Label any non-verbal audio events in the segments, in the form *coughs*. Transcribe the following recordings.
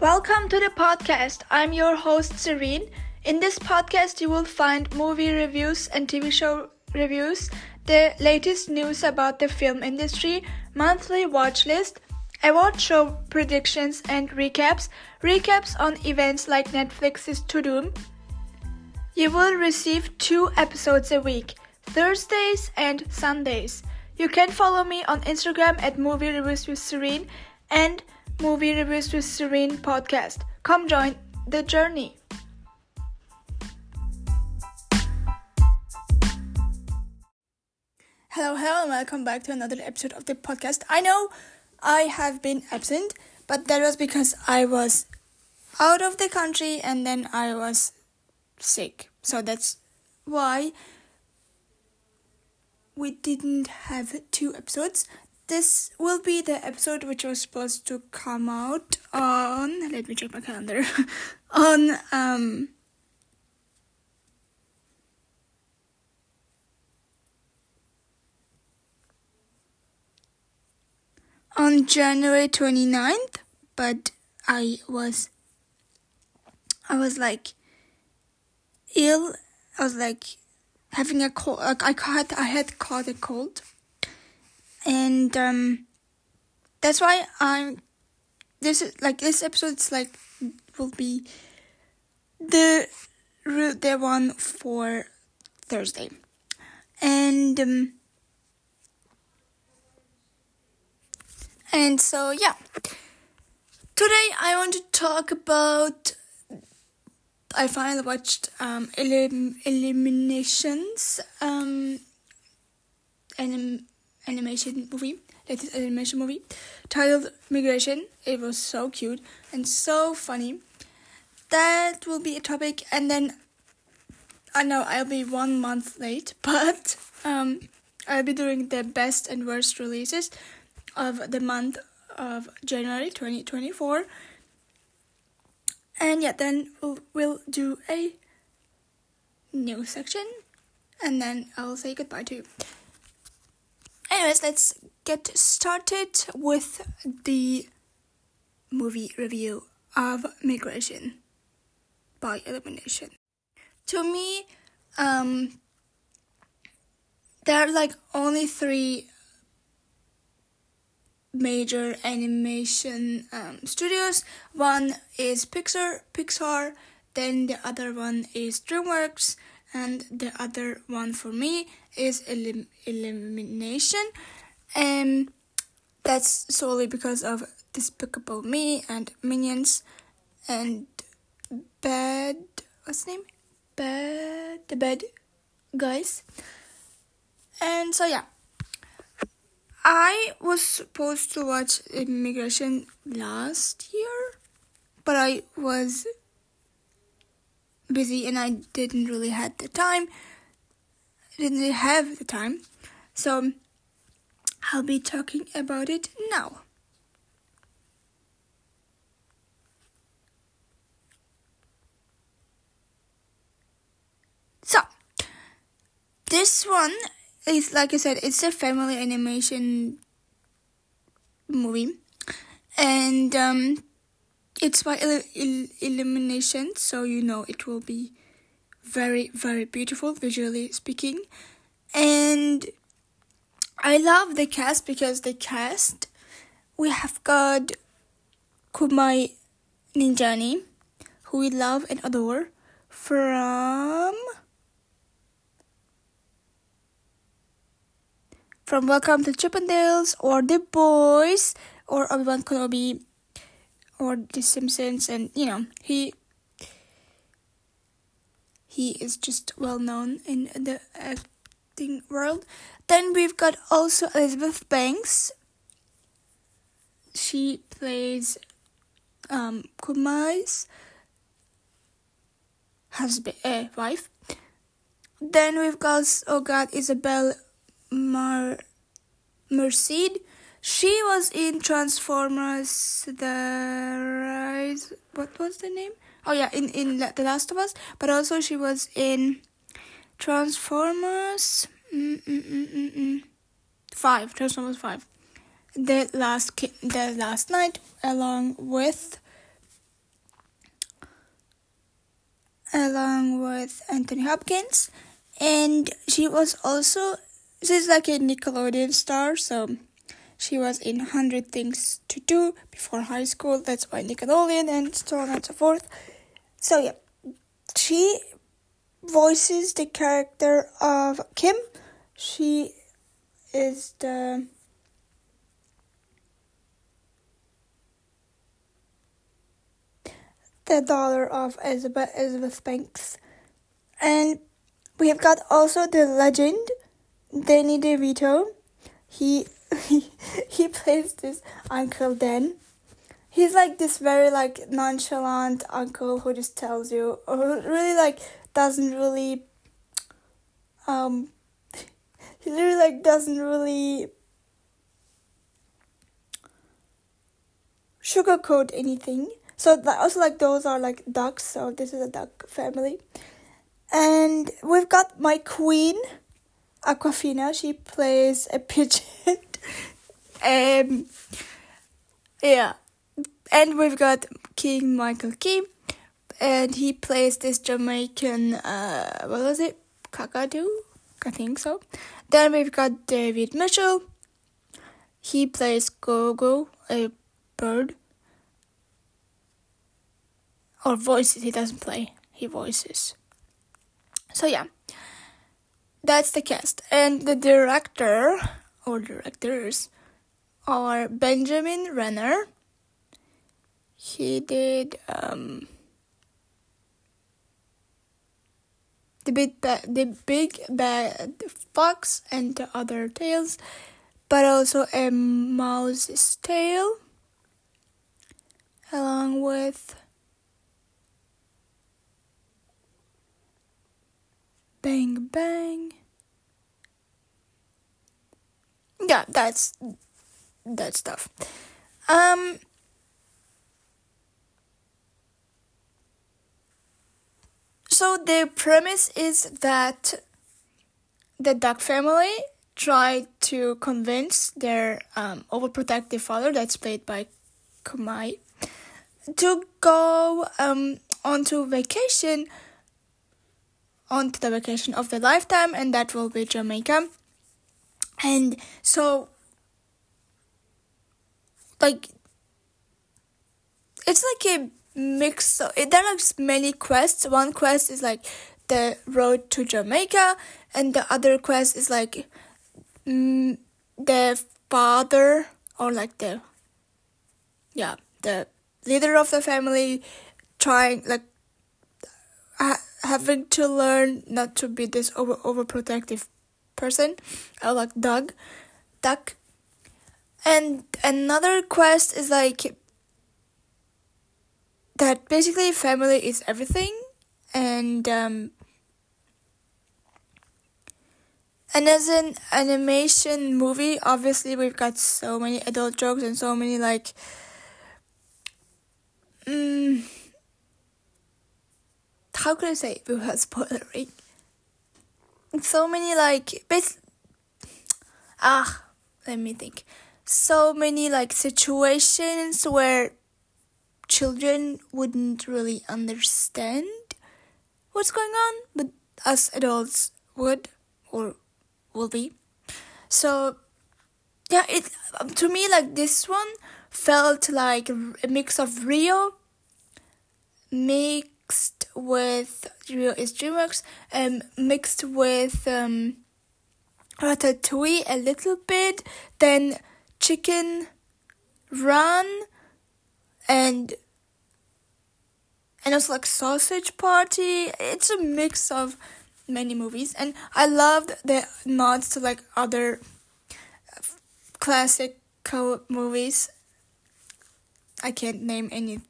Welcome to the podcast. I'm your host, Ceren. In this podcast, you will find movie reviews and TV show reviews, the latest news about the film industry, monthly watch list, award show predictions and recaps, recaps on events like Netflix's Tudum. You will receive two episodes a week, Thursdays and Sundays. You can follow me on Instagram at Movie Reviews with Ceren and Movie Reviews with Ceren podcast. Come join the journey. Hello, hello, and welcome back to another episode of the podcast. I know I have been absent, but that was because I was out of the country and then I was sick. So that's why we didn't have two episodes. This will be the episode which was supposed to come out on let me check my calendar *laughs* on um on January 29th, but I was I was like ill. I was like having a cold. Like I caught I had caught a cold, and um, that's why I'm. This is like this episode's like will be the the one for Thursday, and um, And so, yeah. Today I want to talk about. I finally watched um, Elim- Illumination's um, anim- animation movie, latest animation movie, titled Migration. It was so cute and so funny. That will be a topic, and then I know I'll be one month late, *laughs* but um, I'll be doing the best and worst releases of the month of January 2024. And yeah, then we'll, we'll do a new section and then I'll say goodbye to you. Anyways, let's get started with the movie review of Migration by Illumination. To me, um, there are like only three major animation um, studios. One is Pixar, Pixar. Then the other one is DreamWorks, and the other one for me is Elim- Illumination. And that's solely because of Despicable Me and Minions and Bad. What's name? Bad. The Bad Guys. And so, yeah. I was supposed to watch Immigration last year, but I was busy and I didn't really have the time. didn't have the time. So I'll be talking about it now. So, this one is like I said, it's a family animation movie, and um, it's by il- il- Illumination, so you know it will be very very beautiful visually speaking, and I love the cast because the cast we have got Kumail Nanjiani, who we love and adore from from Welcome to Chippendales or The Boys or Obi-Wan Kenobi or The Simpsons and you know he he is just well known in the acting world. Then we've got also Elizabeth Banks. She plays um Kumail's husband uh, wife. Then we've got oh god Isabel Mar Merced. She was in Transformers: The Rise. What was the name? Oh yeah, in in The Last of Us. But also she was in Transformers. Mm, mm, mm. Five. Transformers Five. The last ki- the last night, along with along with Anthony Hopkins, and she was also she's like a Nickelodeon star, so she was in Hundred Things to Do before high school. That's why Nickelodeon and so on and so forth. So yeah, she voices the character of Kim. She is the the daughter of Elizabeth Elizabeth Banks. And we have got also the legend Danny DeVito. He *laughs* he, plays this Uncle Dan. He's like this very like nonchalant uncle who just tells you or really like doesn't really um he really like doesn't really sugarcoat anything so also like those are like ducks. So this is a duck family, and we've got my queen, Awkwafina. She plays a pigeon. *laughs* um, yeah, and we've got King Michael Key, and he plays this Jamaican. Uh, what was it? Kakadu. I think so. Then we've got David Mitchell. He plays Gogo, a bird or voices. He doesn't play. He voices. So yeah, that's the cast, and the director or directors are Benjamin Renner. He did um, the big ba- the big bad fox and the other tales, but also a mouse's tale, along with Bang bang. Yeah, that's that stuff. Um So the premise is that the duck family tried to convince their um, overprotective father, that's played by Kumail, to go um, onto vacation onto the vacation of their lifetime, and that will be Jamaica. And so, like, it's like a mix. Of, there are many quests. One quest is like the road to Jamaica, and the other quest is like mm, the father or like the yeah the leader of the family trying like having to learn not to be this over overprotective person. I like Doug, Duck. And another quest is like that basically family is everything and um and as an animation movie obviously we've got so many adult jokes and so many like mm, how could I say it without *laughs* spoiling? So many like bas- ah let me think. So many like situations where children wouldn't really understand what's going on, but us adults would or will be. So yeah, it to me like this one felt like a mix of real make mixed with Rio is DreamWorks, um, mixed with um, Ratatouille a little bit, then Chicken Run, and and also like Sausage Party. It's a mix of many movies, and I loved the nods to like other classical movies. I can't name any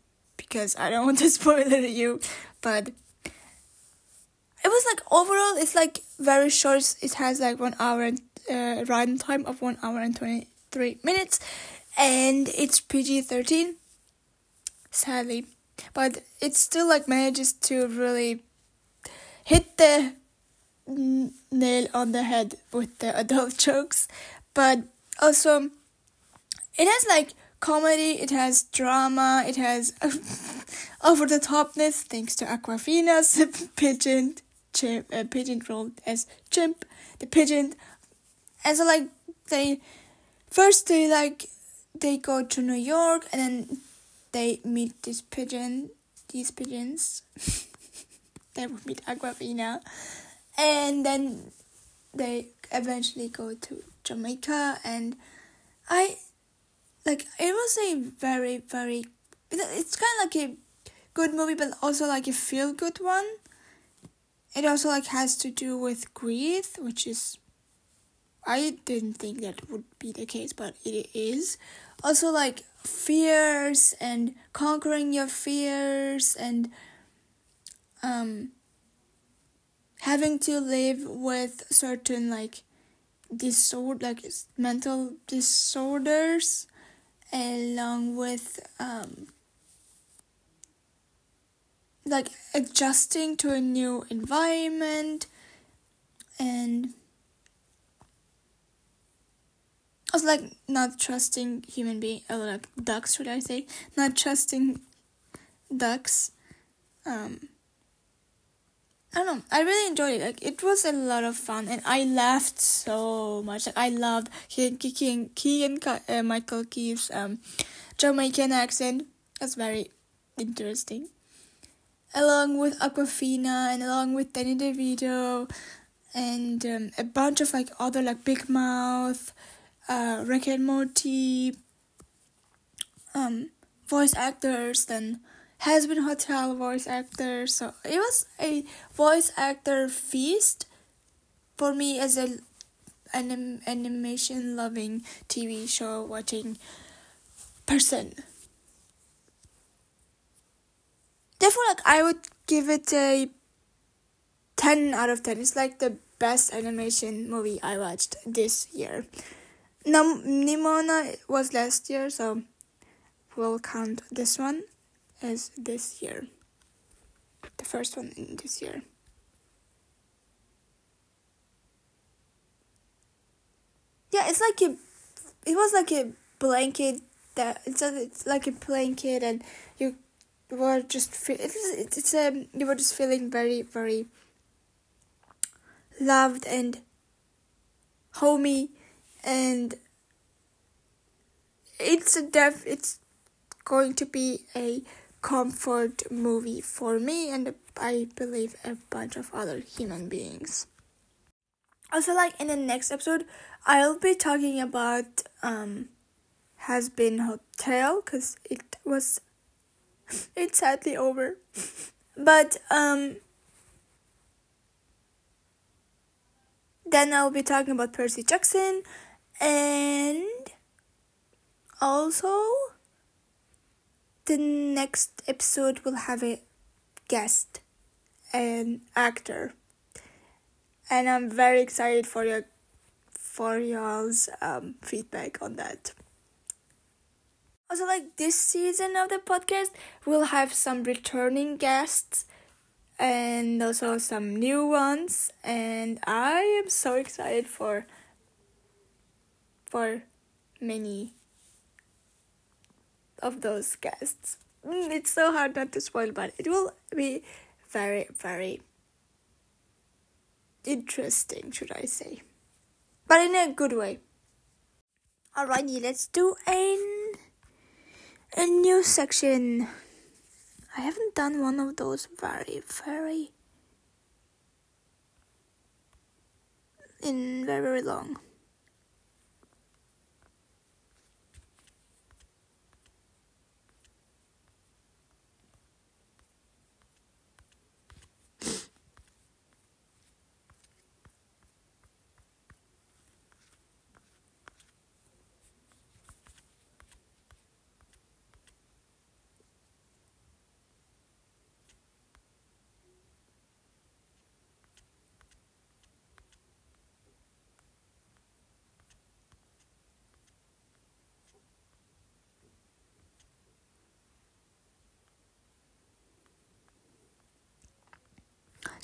because I don't want to *laughs* spoil it you. But it was like overall, it's like very short. It has like one hour and uh, run time of one hour and twenty three minutes, and it's PG thirteen. Sadly, but it still like manages to really hit the nail on the head with the *laughs* adult jokes, but also it has like comedy, it has drama, it has *laughs* over the topness thanks to Awkwafina's *laughs* pigeon chimp, uh, pigeon role as chimp, the pigeon, and so like they first they like they go to New York and then they meet this pigeon, these pigeons. *laughs* they meet Awkwafina, and then they eventually go to Jamaica and I like it was a very very it's kind of like a good movie but also like a feel good one. It also like has to do with grief which is i didn't think that would be the case but it is. Also like fears and conquering your fears and um having to live with certain like disorder like mental disorders along with um like adjusting to a new environment and also like not trusting human being or like ducks should I say? Not trusting ducks um I don't know. I really enjoyed it. Like it was a lot of fun, and I laughed so much. Like I loved Keegan Keegan uh, Michael Key's um Jamaican accent. That's very interesting. Along with Awkwafina and along with Danny DeVito and um, a bunch of like other like Big Mouth, uh, Rick and Morty, um, voice actors. Then Hazbin Hotel voice actor. So it was a voice actor feast for me as a anim- animation loving TV show watching person. Therefore, like I would give it a ten out of ten. It's like the best animation movie I watched this year. Nam- Nimona was last year, so we'll count this one as this year. The first one in this year. Yeah, it's like a, it was like a blanket that it's a, it's like a blanket and you were just feel it's it's, um you were just feeling very very loved and homey and it's a def it's going to be a comfort movie for me and I believe a bunch of other human beings. Also, like in the next episode, I'll be talking about um, Hazbin Hotel because it was *laughs* it's sadly over, *laughs* but um. Then I'll be talking about Percy Jackson and also the next episode will have a guest, an actor, and I'm very excited for your for y'all's um, feedback on that. Also, like this season of the podcast, we'll have some returning guests and also some new ones, and I am so excited for for many of those guests. Mm, it's so hard not to spoil, but it will be very, very interesting, should I say. But in a good way. Alrighty, let's do a, a new section. I haven't done one of those very, very in very, very long.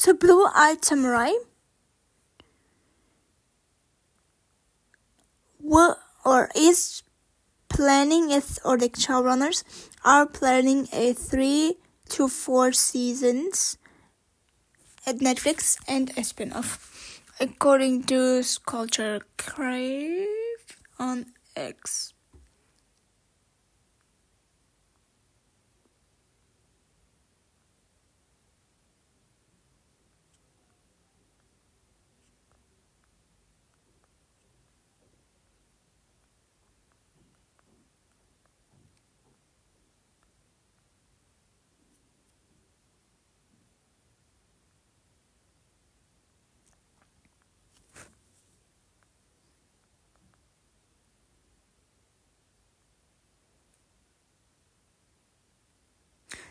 So Blue Eyed Samurai were or is planning it, or the showrunners are planning a three to four seasons at Netflix and a spin-off, according to Culture Crave on X.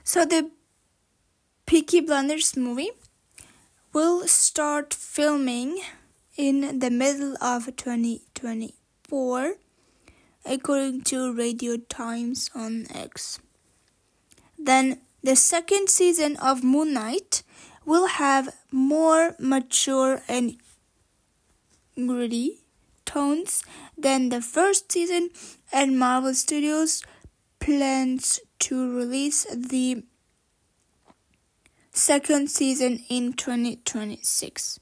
So the Peaky Blinders movie will start filming in the middle of 2024 according to Radio Times on X. Then the second season of Moon Knight will have more mature and gritty tones than the first season and Marvel Studios plans to release the second season in 2026.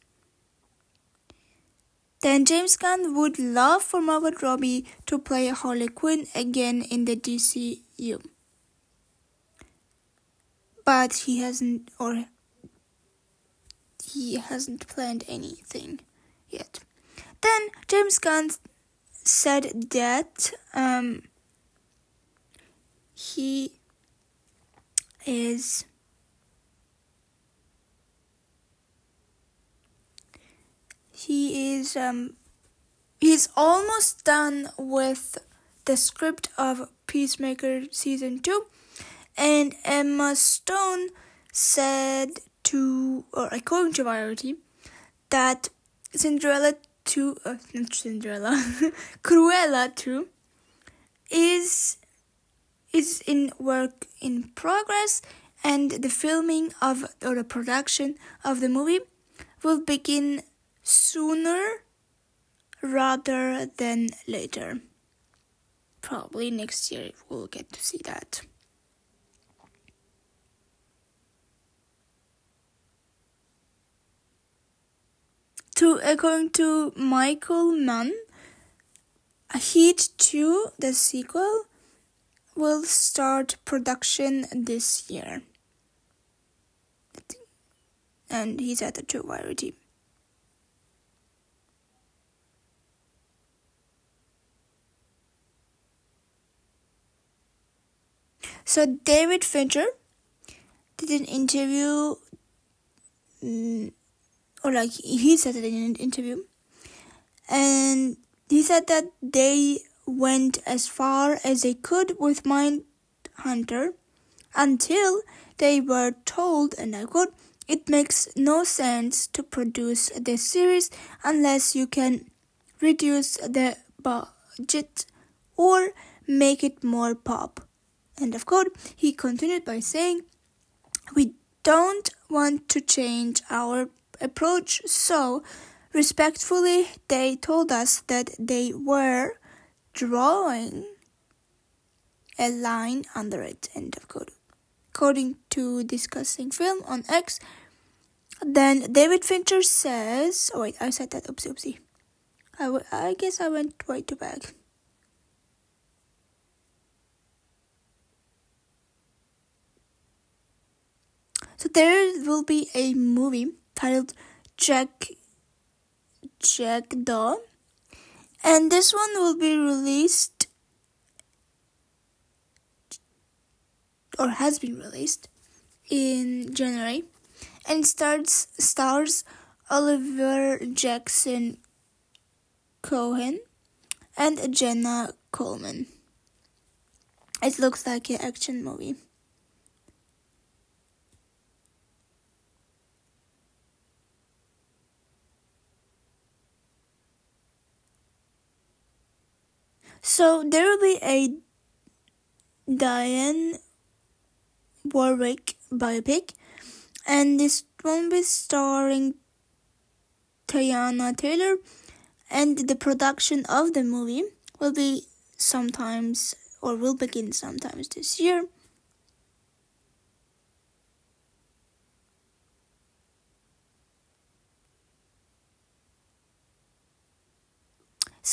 Then James Gunn would love for Margot Robbie to play Harley Quinn again in the DCU. But he hasn't or he hasn't planned anything yet. Then James Gunn said that um, he is he is um he's almost done with the script of Peacemaker season 2 and Emma Stone said to or according to Variety that Cinderella 2 uh, not Cinderella *laughs* Cruella 2 is is in work in progress and the filming of or the production of the movie will begin sooner rather than later. Probably next year we'll get to see that. To according to Michael Mann, A Heat 2, the sequel, will start production this year. And he's at the True Variety. So David Fincher did an interview, mm, or like he said it in an interview, and he said that they went as far as they could with Mindhunter until they were told, and I quote, it makes no sense to produce this series unless you can reduce the budget or make it more pop. End of quote. He continued by saying, We don't want to change our approach, so respectfully, they told us that they were drawing a line under it. End of quote. According to discussing film on X, then David Fincher says, "Oh wait, I said that. Oopsie, oopsie. I, w- I guess I went way too back." So there will be a movie titled Jack Jack Jackdaw and this one will be released or has been released in January and starts stars Oliver Jackson Cohen and Jenna Coleman. It looks like an action movie. So there will be a Dionne Warwick biopic, and this one will be starring Teyana Taylor, and the production of the movie will be sometimes or will begin sometimes this year.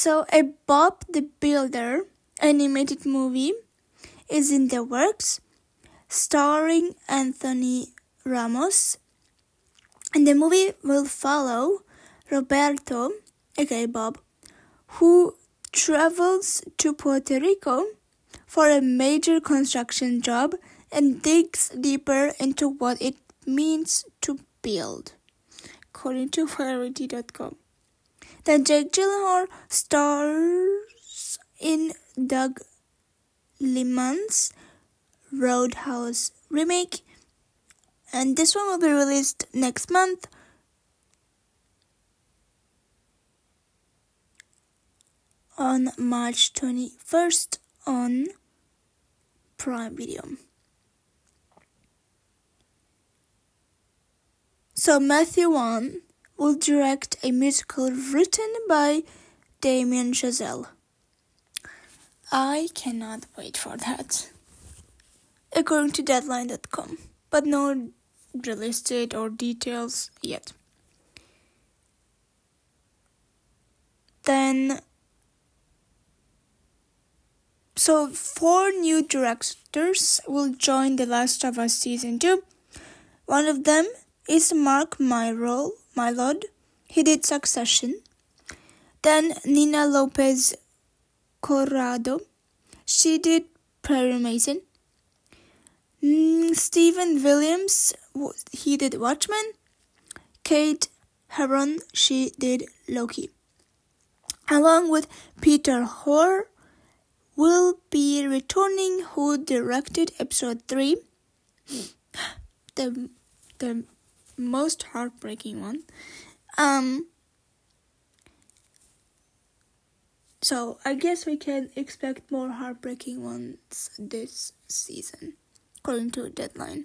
So, a Bob the Builder animated movie is in the works, starring Anthony Ramos. And the movie will follow Roberto, aka Bob, who travels to Puerto Rico for a major construction job and digs deeper into what it means to build, according to Variety.com. Then Jake Gyllenhaal stars in Doug Liman's Roadhouse remake, and this one will be released next month. On March 21st on Prime Video. So Matthew Vaughn will direct a musical written by Damien Chazelle. I cannot wait for that. According to Deadline.com, but no release date or details yet. Then, so four new directors will join The Last of Us season two. One of them is Mark Myrol, Mylod. He did Succession. Then Nina Lopez Corrado. She did Perry Mason. Mm, Stephen Williams, he did Watchmen. Kate Herron, she did Loki. Along with Peter Hoare, will be returning who directed episode 3 *gasps* the the most heartbreaking one. Um so i guess we can expect more heartbreaking ones this season according to a deadline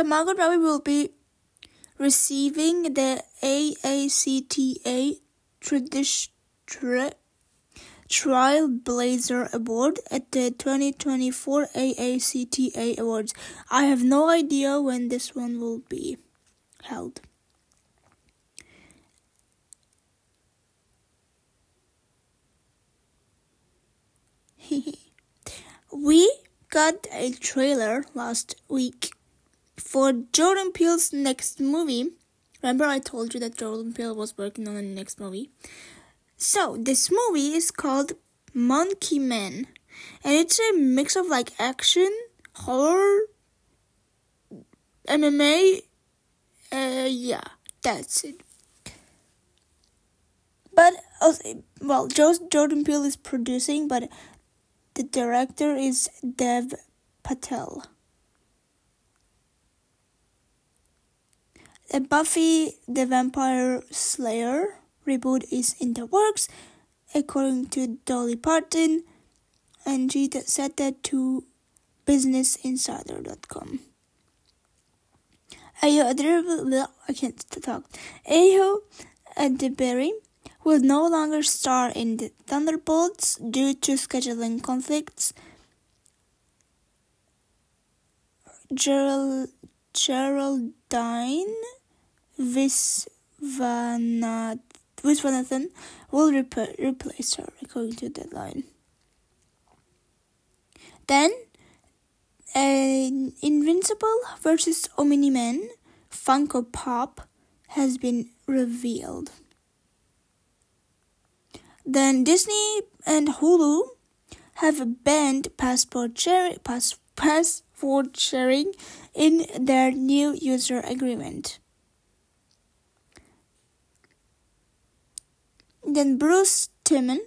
Margot Robbie will be receiving the AACTA Trailblazer Award at the 2024 AACTA Awards. I have no idea when this one will be held. *laughs* we got a trailer last week for Jordan Peele's next movie. Remember, I told you that Jordan Peele was working on the next movie. So, this movie is called Monkey Man, and it's a mix of like action, horror, MMA. Uh, yeah, that's it. But well, Jordan Peele is producing, but the director is Dev Patel. A Buffy the Vampire Slayer reboot is in the works, according to Dolly Parton, and she said that to BusinessInsider.com. Ayo I can't talk. Ayo Edebiri will no longer star in the Thunderbolts due to scheduling conflicts. Gerald, Geraldine Viswanathan will rep- replace her, according to Deadline. Then, an Invincible versus Omni Man Funko Pop has been revealed. Then Disney and Hulu have banned passport sharing, pass, passport sharing in their new user agreement. Then Bruce Timmon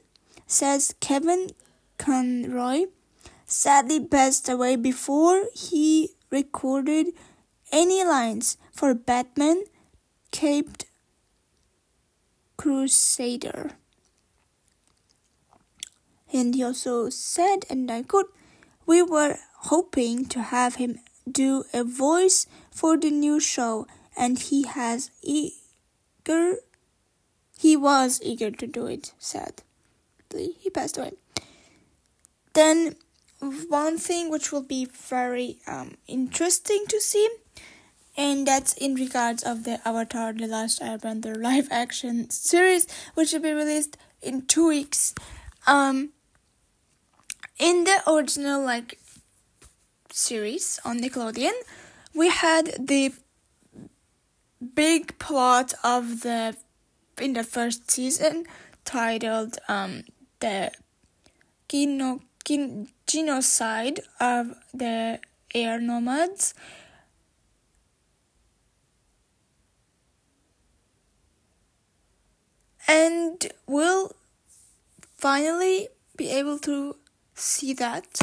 says Kevin Conroy sadly passed away before he recorded any lines for Batman Caped Crusader. And he also said, and I quote, We were hoping to have him do a voice for the new show, and he has eager he was eager to do it, sadly. He passed away. Then one thing which will be very um, interesting to see and that's in regards of the Avatar: The Last Airbender live action series, which will be released in two weeks. Um, in the original like series on Nickelodeon, we had the big plot of the in the first season titled um the geno- gen- genocide of the air nomads. And we'll finally be able to see that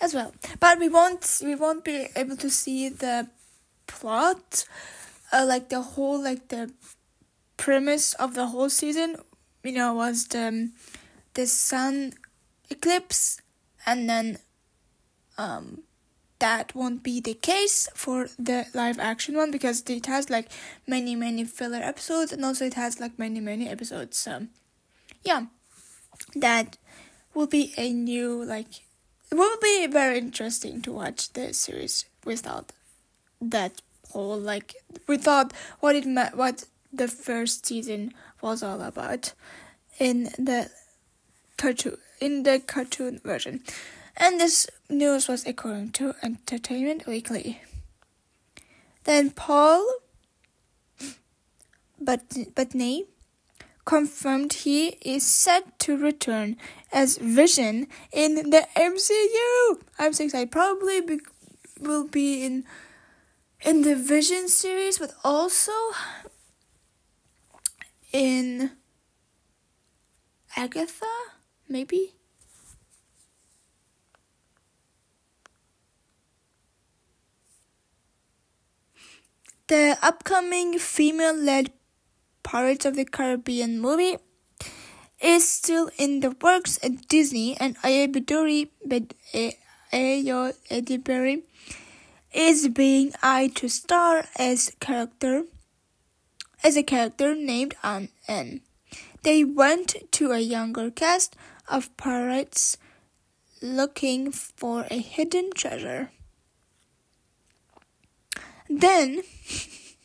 as well. But we won't we won't be able to see the plot uh, like the whole like the premise of the whole season you know was the um, the sun eclipse and then um that won't be the case for the live action one because it has like many many filler episodes and also it has like many many episodes. So yeah that will be a new like it will be very interesting to watch the series without that whole like without what it meant what the first season was all about in the cartoon in the cartoon version and this news was according to Entertainment Weekly. Then Paul but Bettany confirmed he is set to return as Vision in the MCU. I'm so excited. Probably be, will be in in the Vision series, but also in Agatha, maybe. The upcoming female led Pirates of the Caribbean movie is still in the works at Disney, and Ayabidori Ayo Ediberi is being eyed to star as character as a character named Anne. They went to a younger cast of pirates looking for a hidden treasure. Then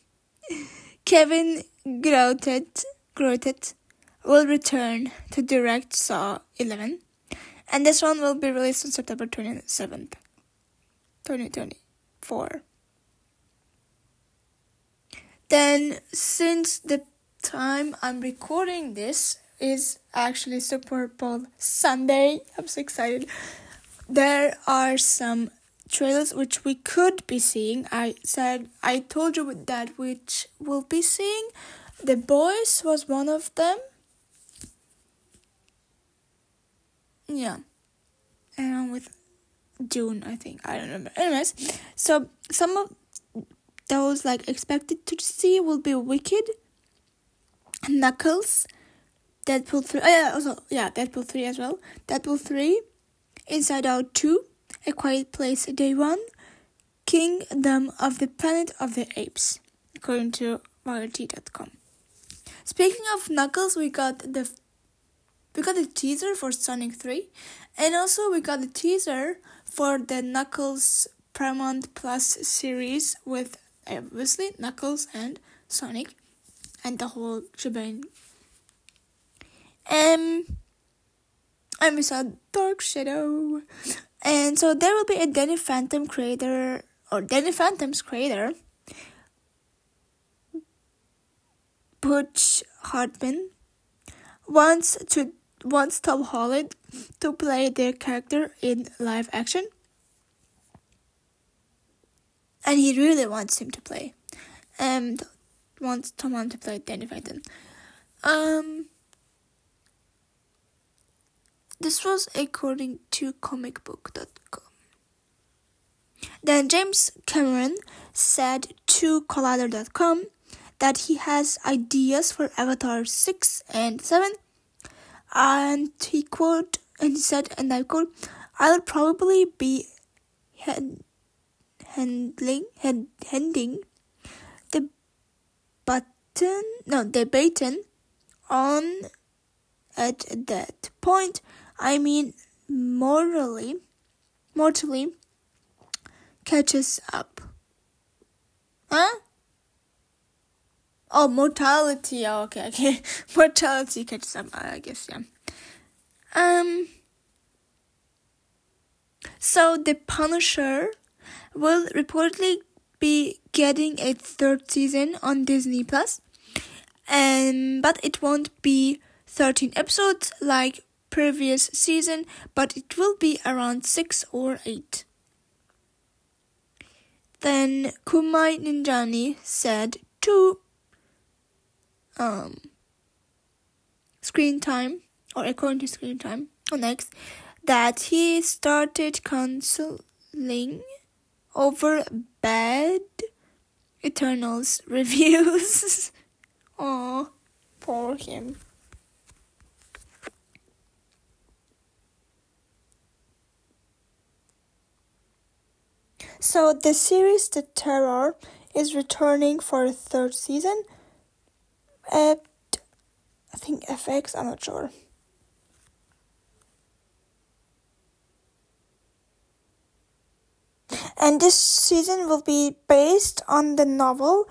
*laughs* Kevin Greutert, Greutert will return to direct Saw 11, and this one will be released on September 27th, 2024. Then, since the time I'm recording this is actually Super Bowl Sunday, I'm so excited. There are some trailers which we could be seeing. I said I told you that which we'll be seeing. The Boys was one of them. Yeah. And with June, I think. I don't remember. Anyways, so some of those like expected to see will be Wicked, Knuckles, Deadpool 3. Oh, yeah, also, yeah, Deadpool 3 as well. Deadpool 3, Inside Out 2, a Quiet Place Day 1, Kingdom of the Planet of the Apes, according to Variety.com. Speaking of Knuckles, we got the we got the teaser for Sonic 3, and also we got the teaser for the Knuckles Paramount Plus series with obviously Knuckles and Sonic and the whole shebang. Um, and we saw Dark Shadow. And so there will be a Danny Phantom creator or Danny Phantom's creator, Butch Hartman, wants to wants Tom Holland to play their character in live action. And he really wants him to play. And wants Tom Holland to play Danny Phantom. Um this was according to comicbook.com. Then James Cameron said to Collider.com that he has ideas for Avatar 6 and 7. And he quote and he said, and I quote, I'll probably be handling hand, handing the button no the baton on at that point. I mean morally mortally catches up. Huh? Oh, mortality. Oh, okay, okay. *laughs* mortality catches up. I guess yeah. Um. So the Punisher will reportedly be getting a third season on Disney Plus, and but it won't be 13 episodes like previous season, but it will be around 6 or 8. Then Kumail Nanjiani said to um, Screen Time, or according to Screen Time, on X, that he started counseling over bad Eternals *laughs* reviews. Oh, poor him. So the series The Terror is returning for a third season at I think FX, I'm not sure. And this season will be based on the novel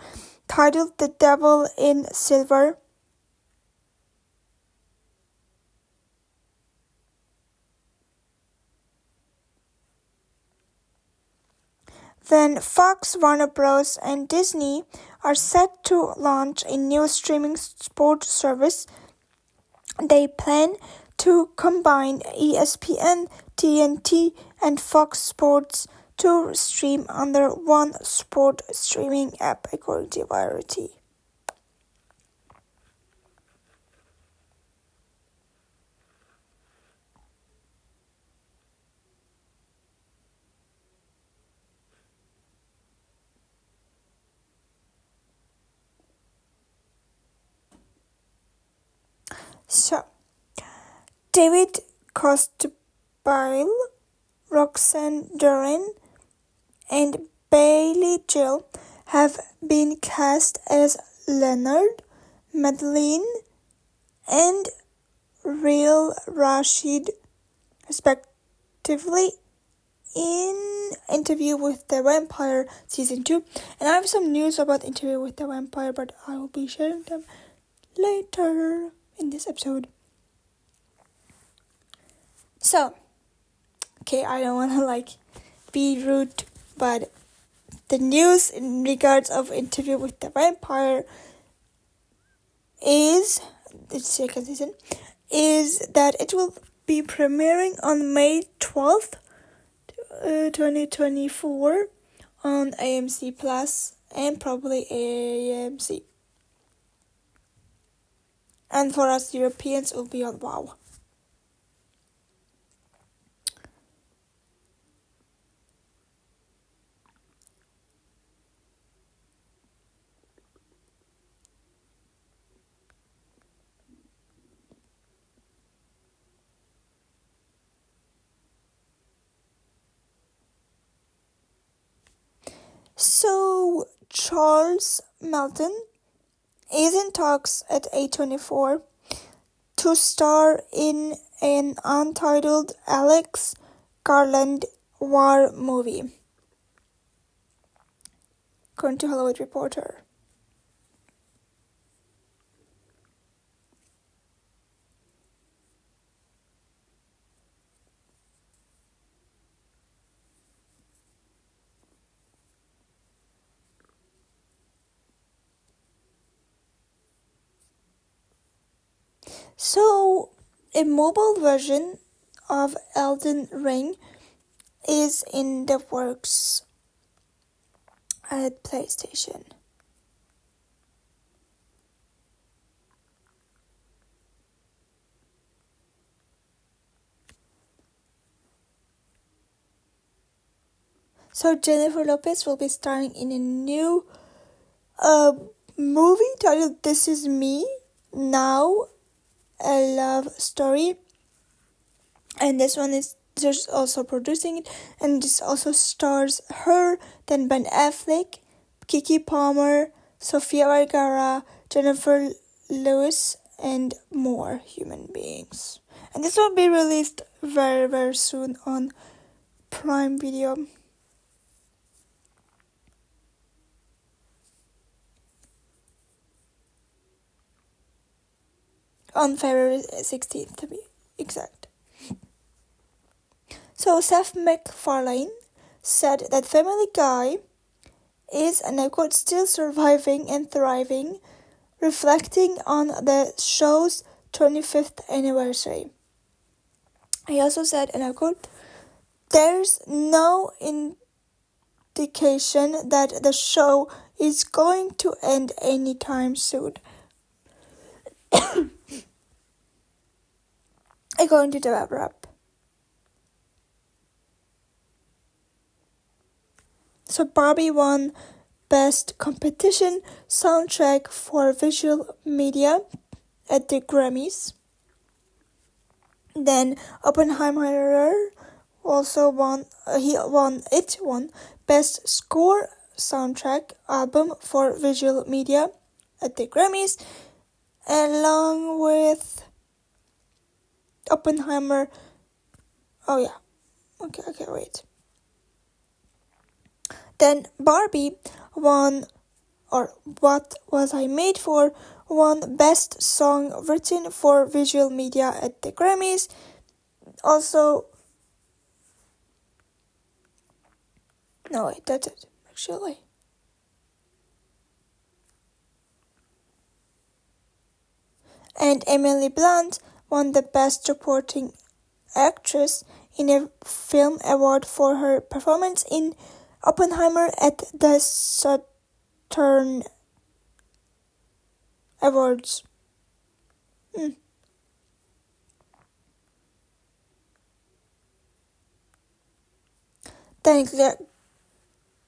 titled The Devil in Silver Then Fox, Warner Bros. and Disney are set to launch a new streaming sports service. They plan to combine ESPN, TNT, and Fox Sports to stream under one sport streaming app, according to Variety. So, David Costabile, Roxane Duran, and Bailey Jill have been cast as Leonard, Madeline, and Real Rashid, respectively, in Interview with the Vampire Season 2. And I have some news about Interview with the Vampire, but I will be sharing them later in this episode. So, okay, I don't want to like be rude, but the news in regards of interview with the vampire is the second season is that it will be premiering on May 12th, uh, 2024 on AMC Plus and probably AMC. And for us Europeans, it will be on WoW. So Charles Melton is in talks at A24 to star in an untitled Alex Garland war movie. According to Hollywood Reporter. So, a mobile version of Elden Ring is in the works at PlayStation. So Jennifer Lopez will be starring in a new uh, movie titled This Is Me Now a Love Story. And this one is just also producing it, and this also stars her, then Ben Affleck, Keke Palmer, Sofia Vergara, Jennifer Lewis, and more human beings. And this will be released very, very soon on Prime Video. On February 16th, to be exact. So, Seth MacFarlane said that Family Guy is, and I quote, still surviving and thriving, reflecting on the show's 25th anniversary. He also said, and I quote, there's no indication that the show is going to end anytime soon. *coughs* According to the web wrap. So Barbie won Best Compilation Soundtrack for Visual Media at the Grammys. Then Oppenheimer also won. Uh, he won. It won Best Score Soundtrack Album for Visual Media at the Grammys, along with Oppenheimer. Oh yeah. Okay. Okay. Wait. Then Barbie won, or What Was I Made For, won Best Song Written for Visual Media at the Grammys. Also, no, wait, that's it, actually. And Emily Blunt won the Best Supporting Actress in a Film Award for her performance in Oppenheimer at the Saturn Awards. Hmm. Then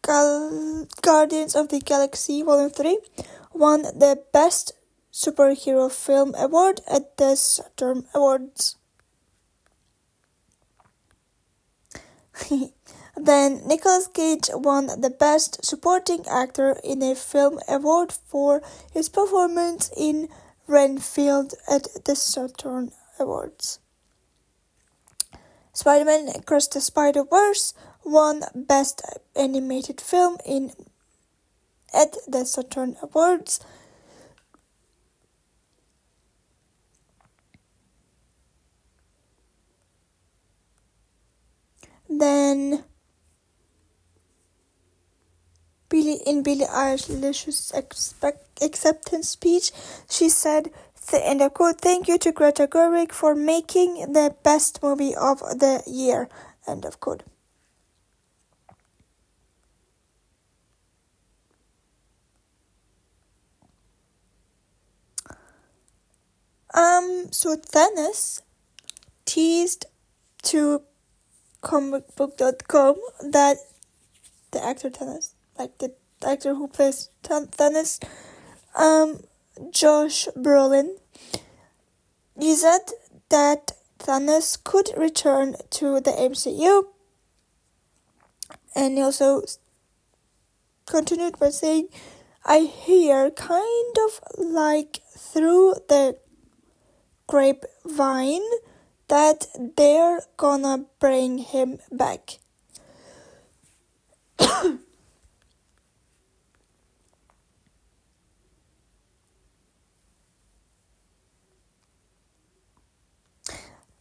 Guardians of the Galaxy Volume 3 won the Best Superhero Film Award at the Saturn Awards. *laughs* Then Nicolas Cage won the Best Supporting Actor in a Film award for his performance in Renfield at the Saturn Awards. Spider-Man Across the Spider-Verse won Best Animated Film in at the Saturn Awards. Then Billie in Billie Eilish's acceptance speech, she said, and I quote, "Thank you to Greta Gerwig for making the best movie of the year." End of quote. Um, so Thanos teased to comicbook.com that the actor Thanos like the actor who plays Thanos, um, Josh Brolin, he said that Thanos could return to the MCU, and he also continued by saying, I hear kind of like through the grapevine that they're gonna bring him back. *coughs*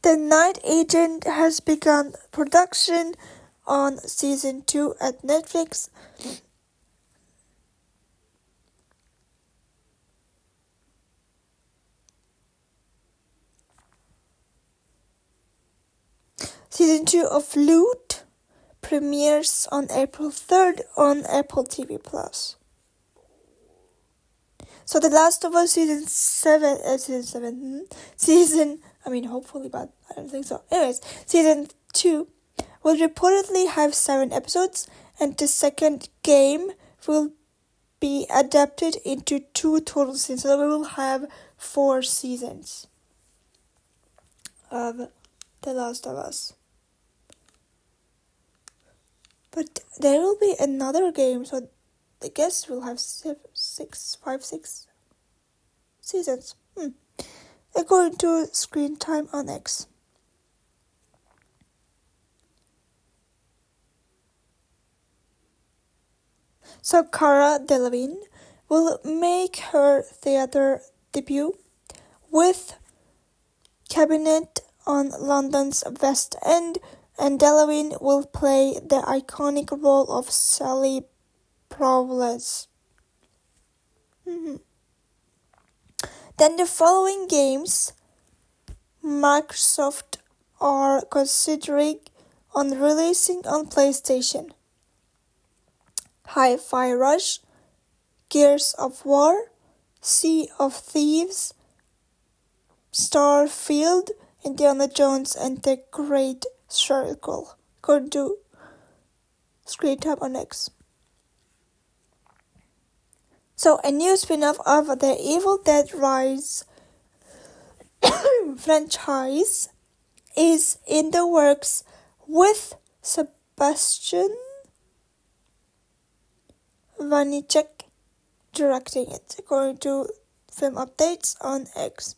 The Night Agent has begun production on season 2 at Netflix. Season 2 of Loot premieres on April 3rd on Apple TV Plus. So The Last of Us season 7 uh, season 7 hmm, season I mean, hopefully, but I don't think so. Anyways, season two will reportedly have seven episodes, and the second game will be adapted into two total seasons. So we will have four seasons of The Last of Us. But there will be another game, so I guess we'll have six, five, six seasons. Hmm. According to Screen Time on X. So Cara Delevingne will make her theatre debut with Cabaret on London's West End, and will play the iconic role of Sally Bowles. Mm-hmm. Then the following games Microsoft are considering on releasing on PlayStation. Hi-Fi Rush, Gears of War, Sea of Thieves, Starfield, Indiana Jones and the Great Circle. Go to Screen Time on X. So, a new spin off of the Evil Dead Rise *coughs* franchise is in the works with Sebastian Vanecek directing it, according to film updates on X.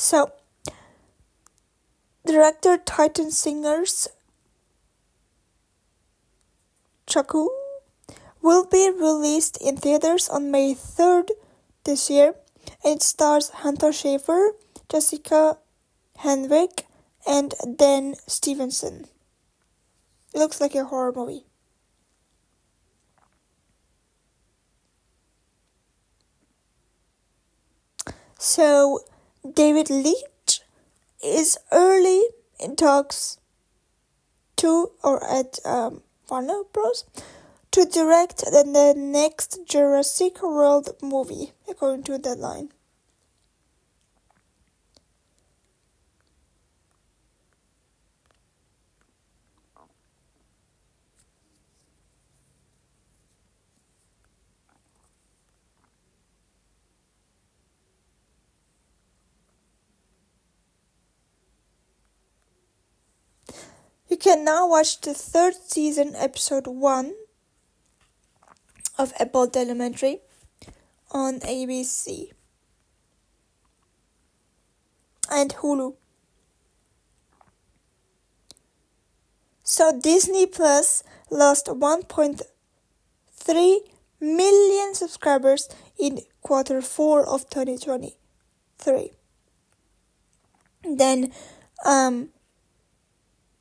So, director Tilman Singer's Cuckoo will be released in theaters on May 3rd this year. It stars Hunter Schafer, Jessica Henwick, and Dan Stevenson. It looks like a horror movie. So, David Leitch is early in talks to or at um, Warner Bros. to direct the, the next Jurassic World movie, according to Deadline. You can now watch the third season, episode 1 of Abbott Elementary on ABC and Hulu. So Disney Plus lost 1.3 million subscribers in quarter 4 of 2023. Then um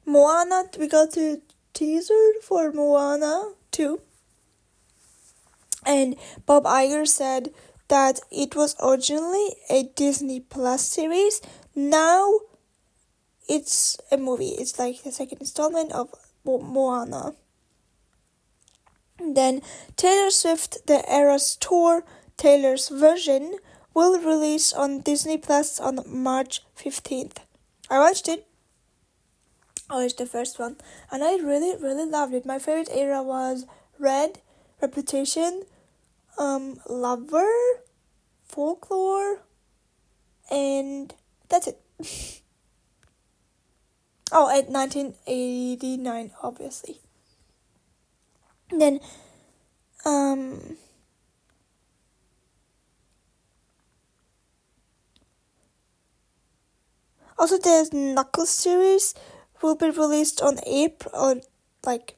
Moana, we got a teaser for Moana 2. And Bob Iger said that it was originally a Disney Plus series. Now it's a movie. It's like the second installment of Mo- Moana. Then Taylor Swift, the Eras Tour, Taylor's version, will release on Disney Plus on March 15th. I watched it. Oh, it's the first one, and I really, really loved it. My favorite era was Red, Reputation, um, Lover, Folklore, and that's it. *laughs* oh, at 1989, obviously. Then, um, also there's Knuckles series will be released on April, like,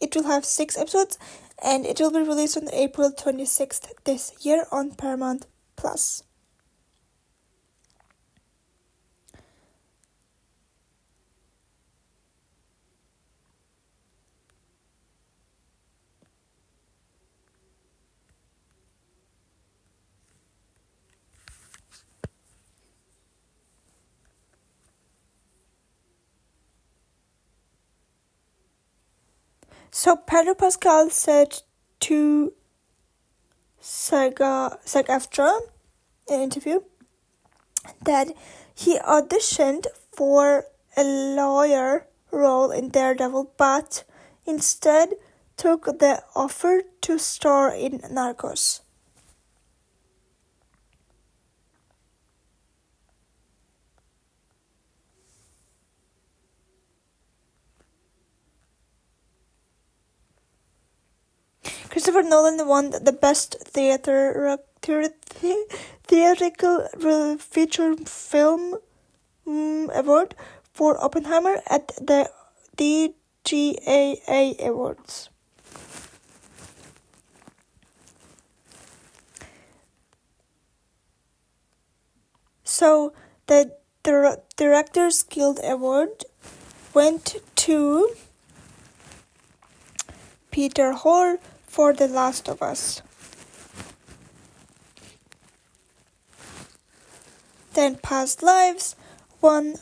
it will have six episodes, and it will be released on April 26th this year on Paramount Plus. So Pedro Pascal said to Saga SAG-AFTRA in an interview that he auditioned for a lawyer role in Daredevil, but instead took the offer to star in Narcos. Christopher Nolan won the Best Theater, Theatrical Feature Film um, Award for Oppenheimer at the DGAA Awards. So the Directors Guild Award went to Peter Hoar for The Last of Us. Then Past Lives won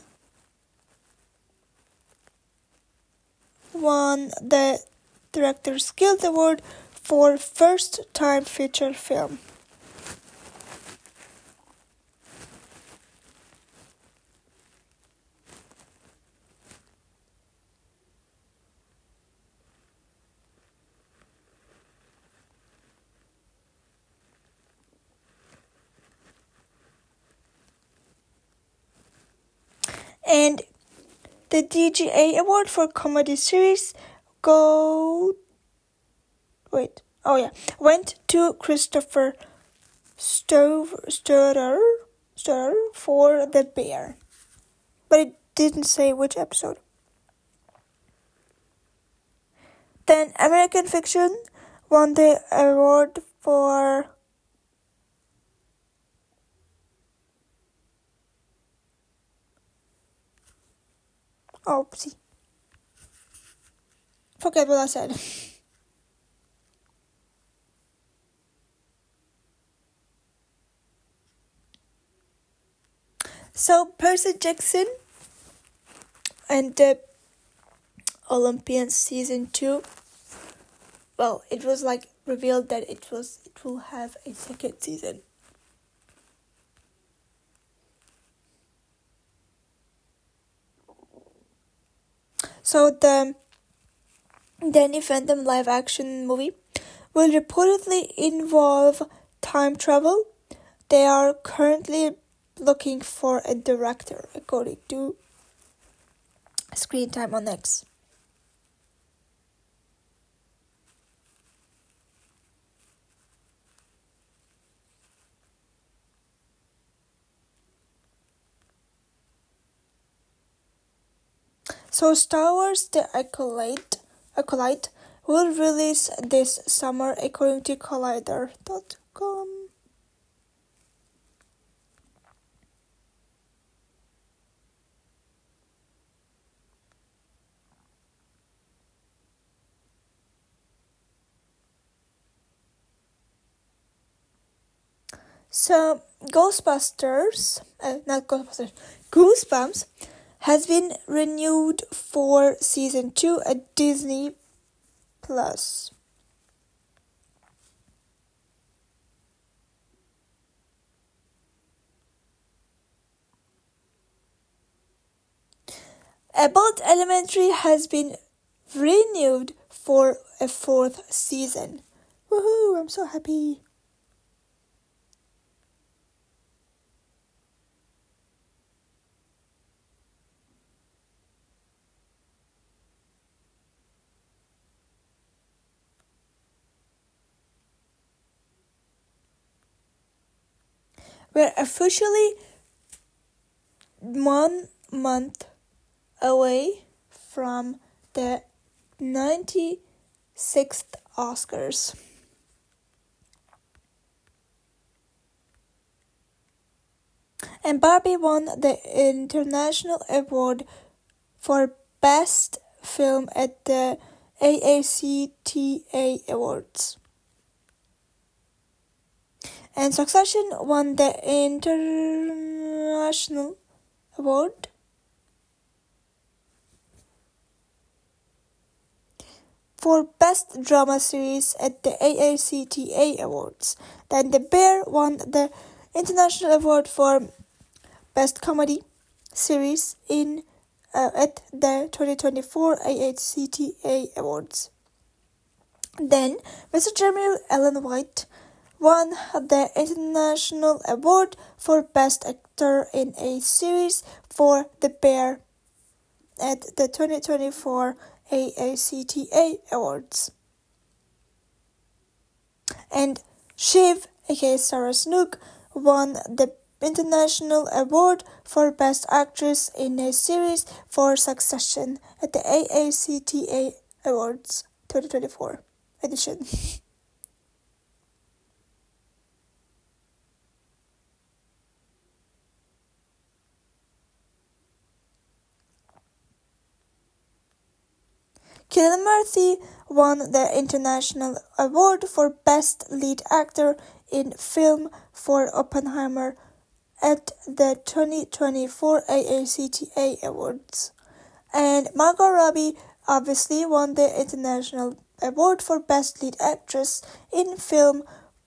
won the Directors Guild Award for First Time Feature Film. And the DGA award for comedy series go wait oh yeah went to Christopher Stover Stutter Stutter for The Bear, but it didn't say which episode. Then American Fiction won the award for Oh, Oopsie. Forget what I said. So Percy Jackson and the Olympians season two. Well, it was like revealed that it was it will have a second season. So the Danny Phantom live action movie will reportedly involve time travel. They are currently looking for a director, according to Screen Time on X. So Star Wars The Acolyte, Acolyte will release this summer according to Collider.com. So Ghostbusters, uh, not Ghostbusters, Goosebumps has been renewed for season 2 at Disney Plus. Abbott Elementary has been renewed for a fourth season. Woohoo! I'm so happy. We're officially one month away from the 96th Oscars. And Barbie won the International Award for Best Film at the AACTA Awards and Succession won the International Award. For Best Drama Series at the AACTA Awards. Then The Bear won the International Award for Best Comedy Series in uh, at the 2024 AACTA Awards. Then, Mr. Jeremy Allen White won the International Award for Best Actor in a Series for The Bear at the 2024 AACTA Awards. And Shiv, aka Sarah Snook, won the International Award for Best Actress in a Series for Succession at the AACTA Awards 2024 edition. *laughs* Murphy won the International Award for Best Lead Actor in Film for Oppenheimer at the 2024 AICTA Awards. And Margot Robbie obviously won the International Award for Best Lead Actress in Film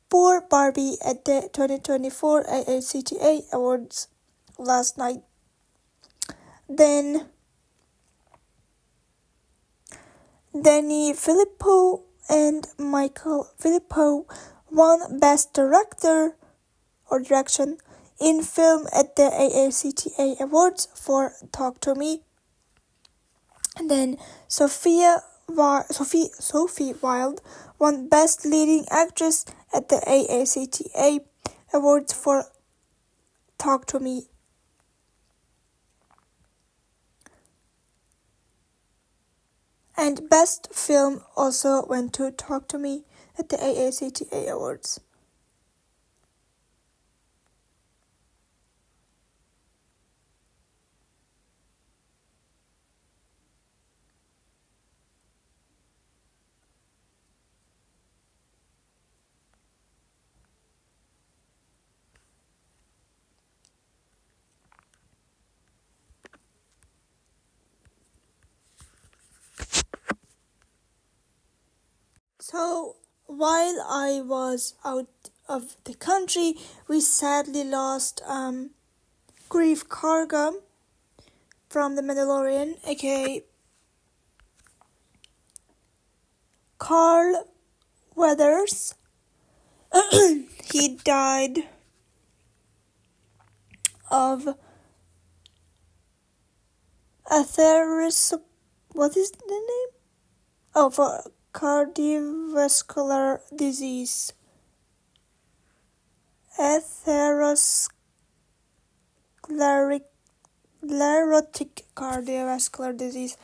for Barbie at the 2024 AICTA Awards last night. Then Danny Philippou and Michael Philippou won Best Director or Direction in Film at the AACTA Awards for Talk to Me. And then Sophia Sophie, Sophie Wilde won Best Leading Actress at the AACTA Awards for Talk to Me. And Best Film also went to Talk to Me at the AICTA Awards. So while I was out of the country, we sadly lost um, Greef Karga from The Mandalorian, aka Carl Weathers. *clears throat* he died of atheros. What is the name? Oh, for cardiovascular disease, atherosclerotic cardiovascular disease.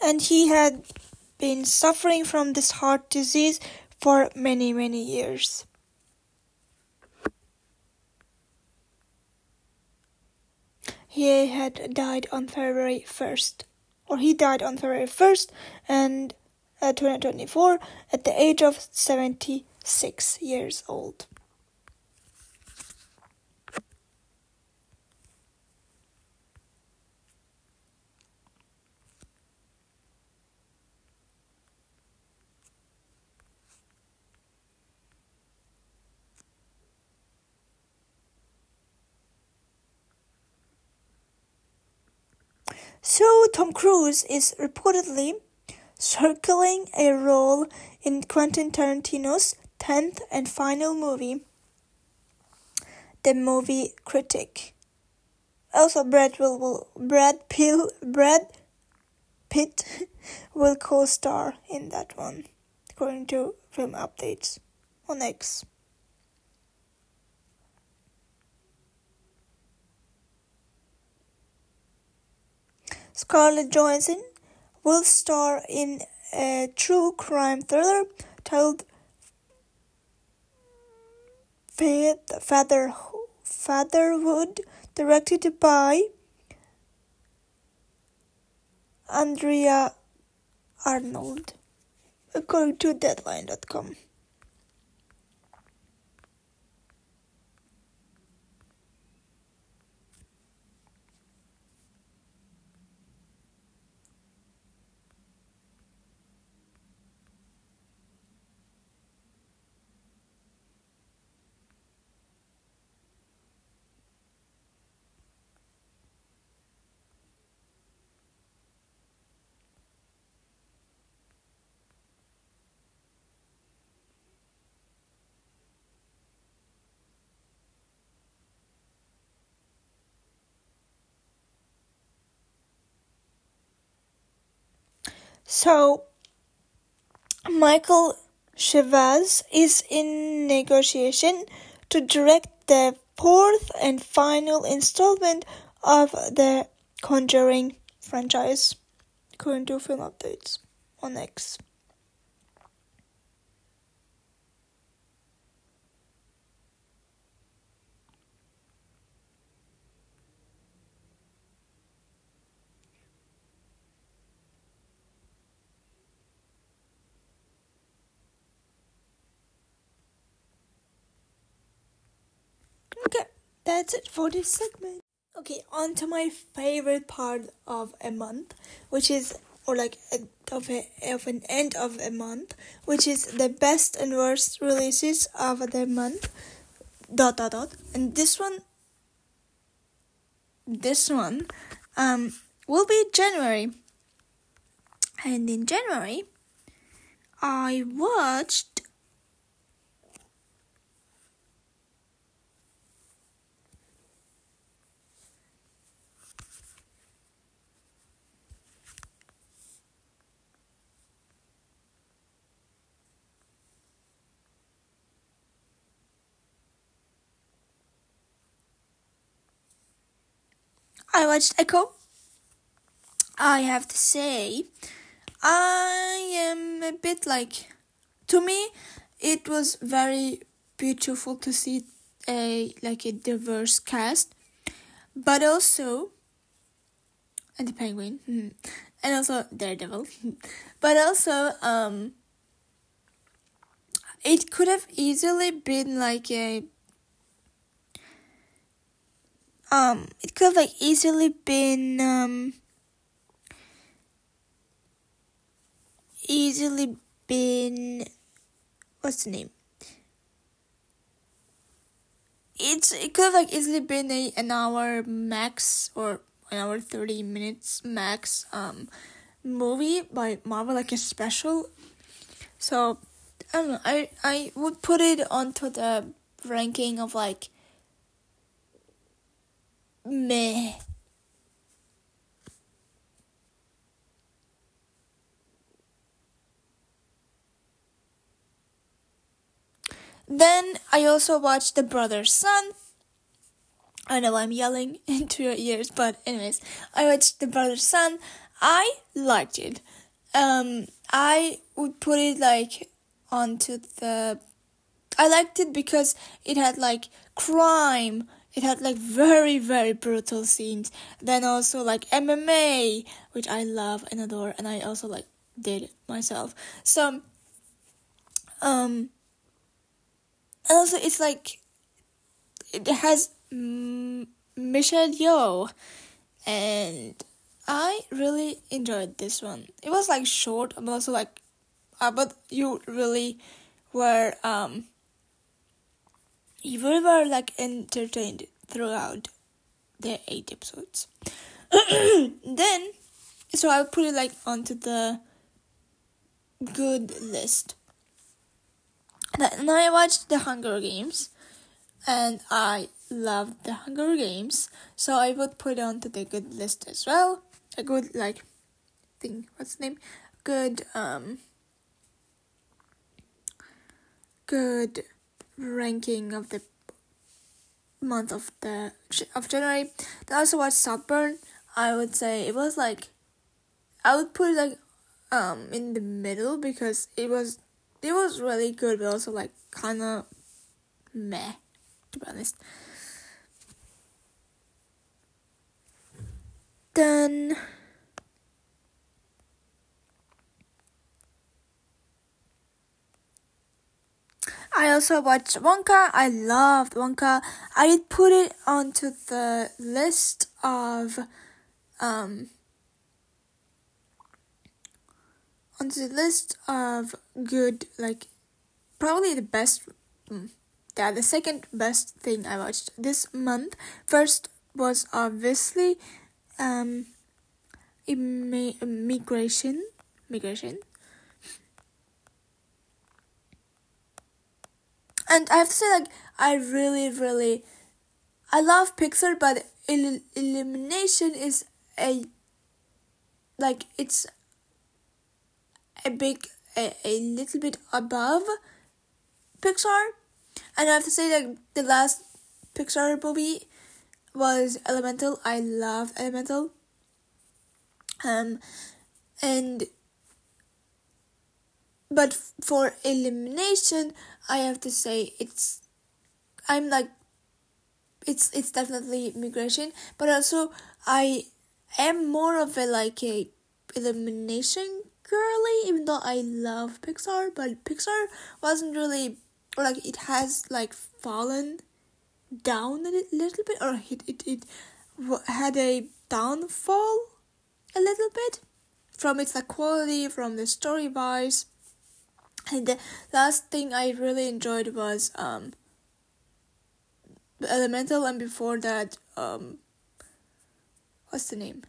And he had been suffering from this heart disease for many, many years. He had died on February 1st, or he died on February 1st, and uh, 2024 at the age of 76 years old. So Tom Cruise is reportedly circling a role in Quentin Tarantino's tenth and final movie, the movie Critic. Also, Brad will, will Brad Pill Brad Pitt *laughs* will co-star in that one, according to film updates on X. Scarlett Johansson will star in a true crime thriller titled Father Fatherhood, directed by Andrea Arnold, according to Deadline.com. So, Michael Chaves is in negotiation to direct the fourth and final installment of the Conjuring franchise. Current to film updates on X. Okay, that's it for this segment. Okay, on to my favorite part of a month, which is or like of a, of an end of a month, which is the best and worst releases of the month. Dot dot dot, and this one, this one, um, will be January. And in January, I watched I watched Echo. I have to say, I am a bit like, to me, it was very beautiful to see a like a diverse cast, but also, and the Penguin, and also Daredevil, *laughs* but also um, it could have easily been like a um it could have like easily been um easily been what's the name? It's it could have like easily been a an hour max or an hour 30 minutes max um movie by marvel like a special. So i don't know i i would put it onto the ranking of like meh. Then I also watched The Brothers Sun. I know I'm yelling *laughs* into your ears, but anyways, I watched The Brothers Sun. I liked it. Um, I would put it like onto the. I liked it because it had like crime, it had like very very brutal scenes. Then also like mma which i love and adore and i also like did it myself. So um and also it's like it has mm, michelle yeoh and i really enjoyed this one. It was like short but also like uh, but you really were um you were like entertained throughout the eight episodes. *clears throat* then, so I put it like onto the good list. And I watched the Hunger Games, and I loved the Hunger Games, so I would put it onto the good list as well. A good like thing. What's the name? Good um. Good ranking of the month of the of January. Then I also watched Saltburn. I would say it was like I would put it like um in the middle because it was it was really good but also like kinda meh to be honest. Then I also watched Wonka. I loved Wonka. I put it onto the list of um onto the list of good like probably the best mm, yeah the second best thing I watched this month. First was obviously um immigration migration and I have to say, like, I really, really, I love Pixar, but Illumination is a, like, it's a big a, a little bit above Pixar. And I have to say that the last Pixar movie was Elemental. I love Elemental. Um and but for Illumination I have to say it's I'm like it's it's definitely migration but also I am more of a like a Illumination girly even though I love Pixar but Pixar wasn't really or like it has like fallen down a little bit or it it, it had a downfall a little bit from its like quality from the story wise and the last thing I really enjoyed was um Elemental and before that um what's the name?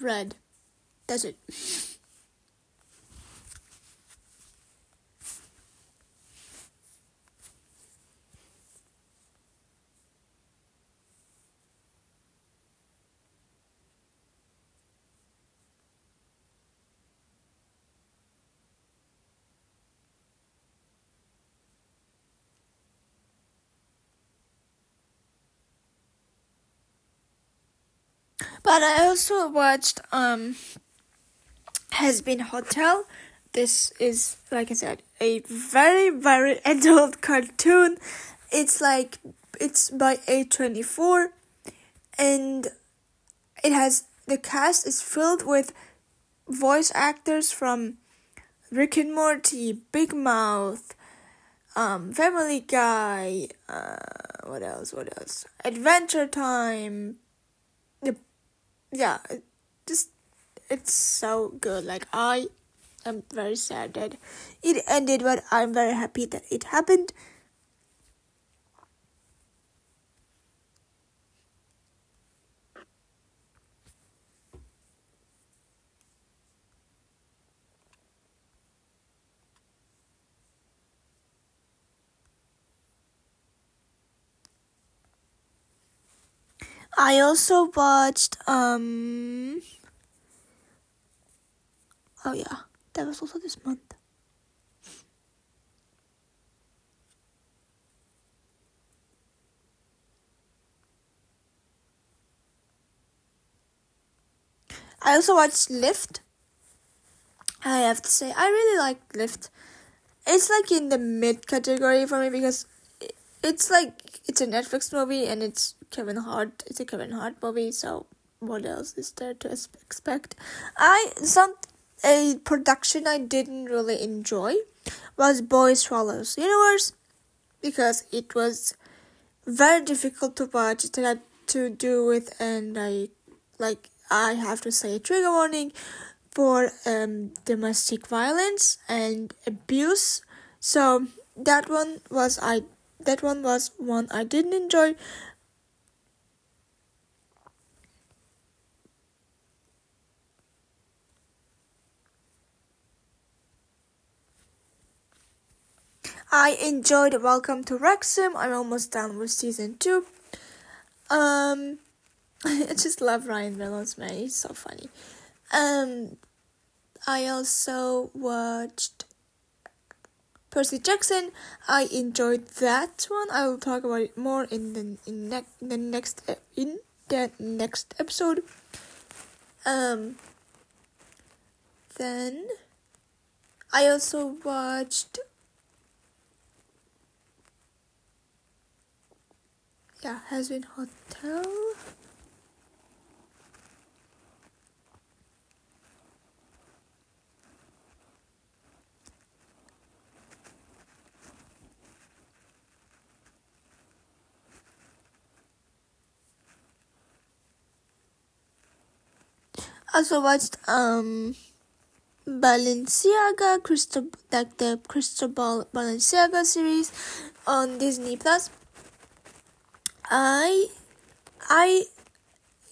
Red. That's it. *laughs* But I also watched um Hazbin Hotel. This is like I said, a very very *laughs* adult cartoon. It's like it's by A24 and it has the cast is filled with voice actors from Rick and Morty, Big Mouth, um, Family Guy, uh, what else? What else? Adventure Time, yeah, it just it's so good. Like I am very sad that it ended, but I'm very happy that it happened. I also watched um Oh yeah, that was also this month. I also watched Lift. I have to say, I really like Lift. It's like in the mid category for me because it's like it's a Netflix movie and it's Kevin Hart. It's a Kevin Hart movie, so what else is there to expect? I some a production I didn't really enjoy was Boy Swallows Universe because it was very difficult to watch. It had to do with and I like I have to say a trigger warning for um domestic violence and abuse. So that one was I that one was one I didn't enjoy. I enjoyed Welcome to Wrexham. I'm almost done with season two. Um, *laughs* I just love Ryan Reynolds, man. He's so funny. Um, I also watched Percy Jackson. I enjoyed that one. I will talk about it more in the in, ne- the next in the next episode. Um. Then I also watched. Yeah, Hazbin Hotel. also watched um Balenciaga Crystal like the Cristobal Balenciaga series on Disney Plus. I I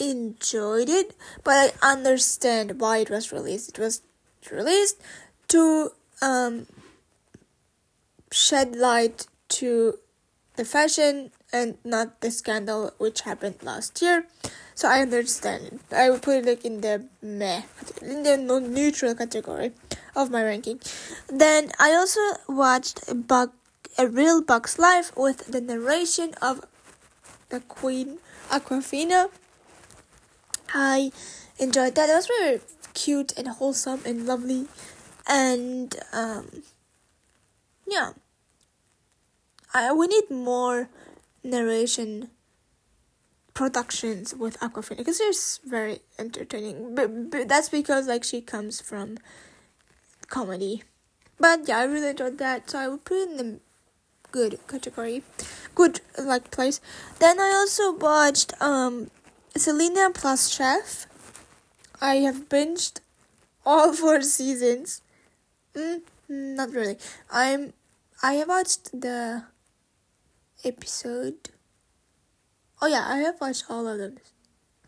enjoyed it, but I understand why it was released. It was released to um shed light to the fashion and not the scandal which happened last year. So I understand. I would put it like in the meh, in the neutral category of my ranking. Then I also watched Bug, a real Bugs Life with the narration of the Queen Awkwafina. I enjoyed that. It was very cute and wholesome and lovely, and um, yeah. I we need more narration productions with Awkwafina because it's very entertaining. But, but that's because like she comes from comedy. But yeah, I really enjoyed that, so I would put in the good category, good like place. Then I also watched um Selena plus Chef. I have binged all *laughs* four seasons. Mm, not really. I'm I have watched the episode. Oh yeah, I have watched all of them.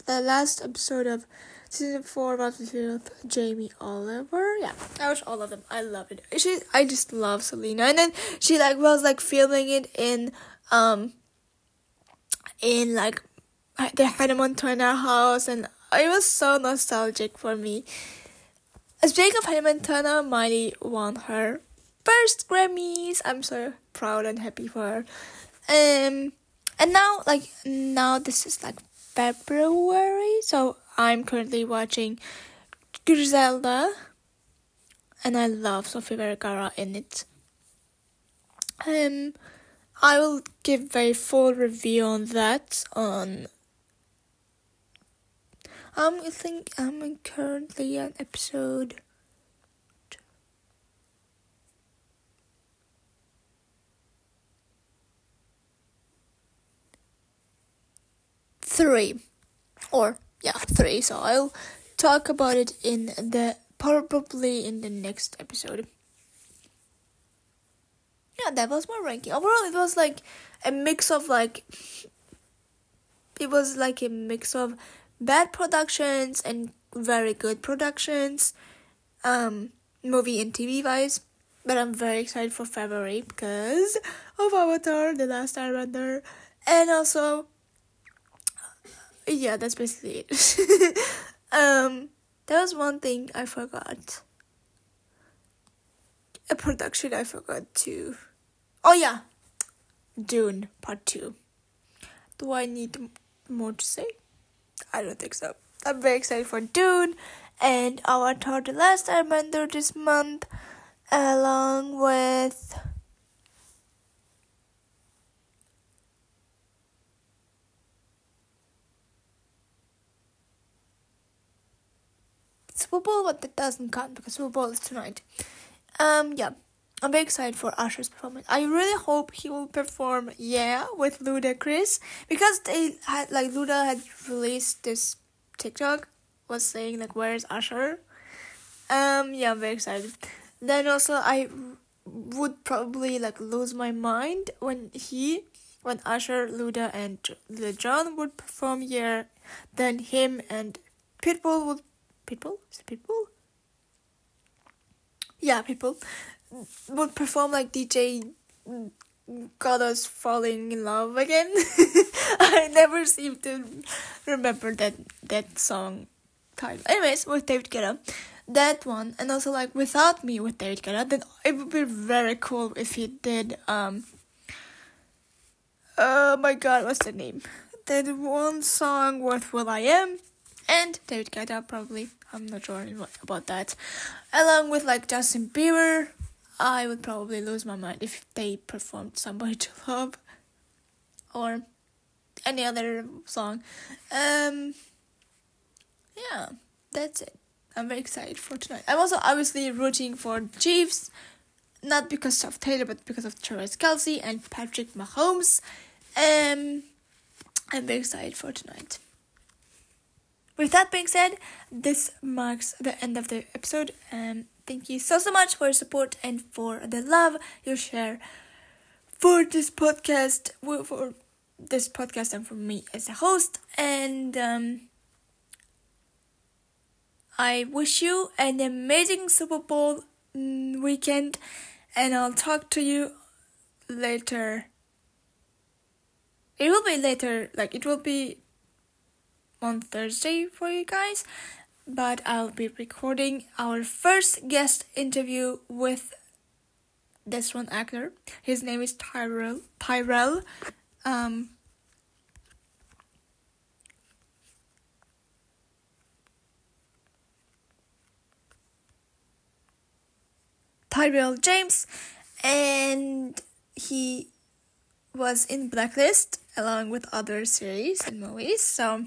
The last episode of season four was with Jamie Oliver. Yeah, I watched all of them. I love it. She, I just love Selena. And then she like was like filming it in um in like the Hannah Montana house, and it was so nostalgic for me. Speaking of Hannah Montana, Miley won her first Grammys. I'm so proud and happy for her. Um, and now like now this is like February, so I'm currently watching Griselda, and I love Sofia Vergara in it. Um, I will give a full review on that on. Um, I think I'm currently on episode three, or yeah, three. So I'll talk about it in the probably in the next episode. Yeah, that was my ranking. Overall, it was like a mix of like it was like a mix of bad productions and very good productions, um, movie and TV wise. But I'm very excited for February because of Avatar: The Last Airbender, and also yeah, that's basically it. *laughs* um, there was one thing I forgot. A production I forgot to. Oh yeah, Dune Part Two. Do I need more to say? I don't think so. I'm very excited for Dune and I Avatar: The Last Airbender this month, along with Super Bowl, but that doesn't count because Super Bowl is tonight. Um, yeah, I'm very excited for Usher's performance. I really hope he will perform Yeah with Ludacris because they had like Luda had released this TikTok was saying like where's Usher. Um, yeah, I'm very excited. Then also I would probably like lose my mind when he when Usher, Luda, and Lil would perform here. Then him and Pitbull would people? Is it people? Yeah people. Would perform like dj got us falling in love again? *laughs* I never seem to remember that that song title. Anyways with david guetta that one and also like without me with david guetta then it would be very cool if he did um oh my god what's the name? That one song with Am," and David Guetta probably. I'm not sure about that. Along with like Justin Bieber, I would probably lose my mind if they performed "Somebody to Love" or any other song. Um, yeah, that's it. I'm very excited for tonight. I'm also obviously rooting for Chiefs, not because of Taylor, but because of Travis Kelce and Patrick Mahomes. Um, I'm very excited for tonight. With that being said, this marks the end of the episode. And thank you so, so much for your support and for the love you share for this podcast, for this podcast, and for me as a host. And um, I wish you an amazing Super Bowl mm, weekend, and I'll talk to you later. It will be later, like, it will be on Thursday for you guys. but I'll be recording our first guest interview with this one actor. His name is Tyrell. Tyrell. Um, Tyrell James, and he was in Blacklist along with other series and movies. So,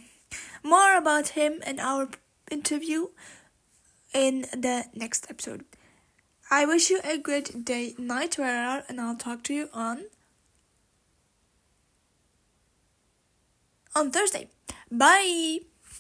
more about him and our interview in the next episode. I wish you a great day, night, wherever, and I'll talk to you on on Thursday. Bye.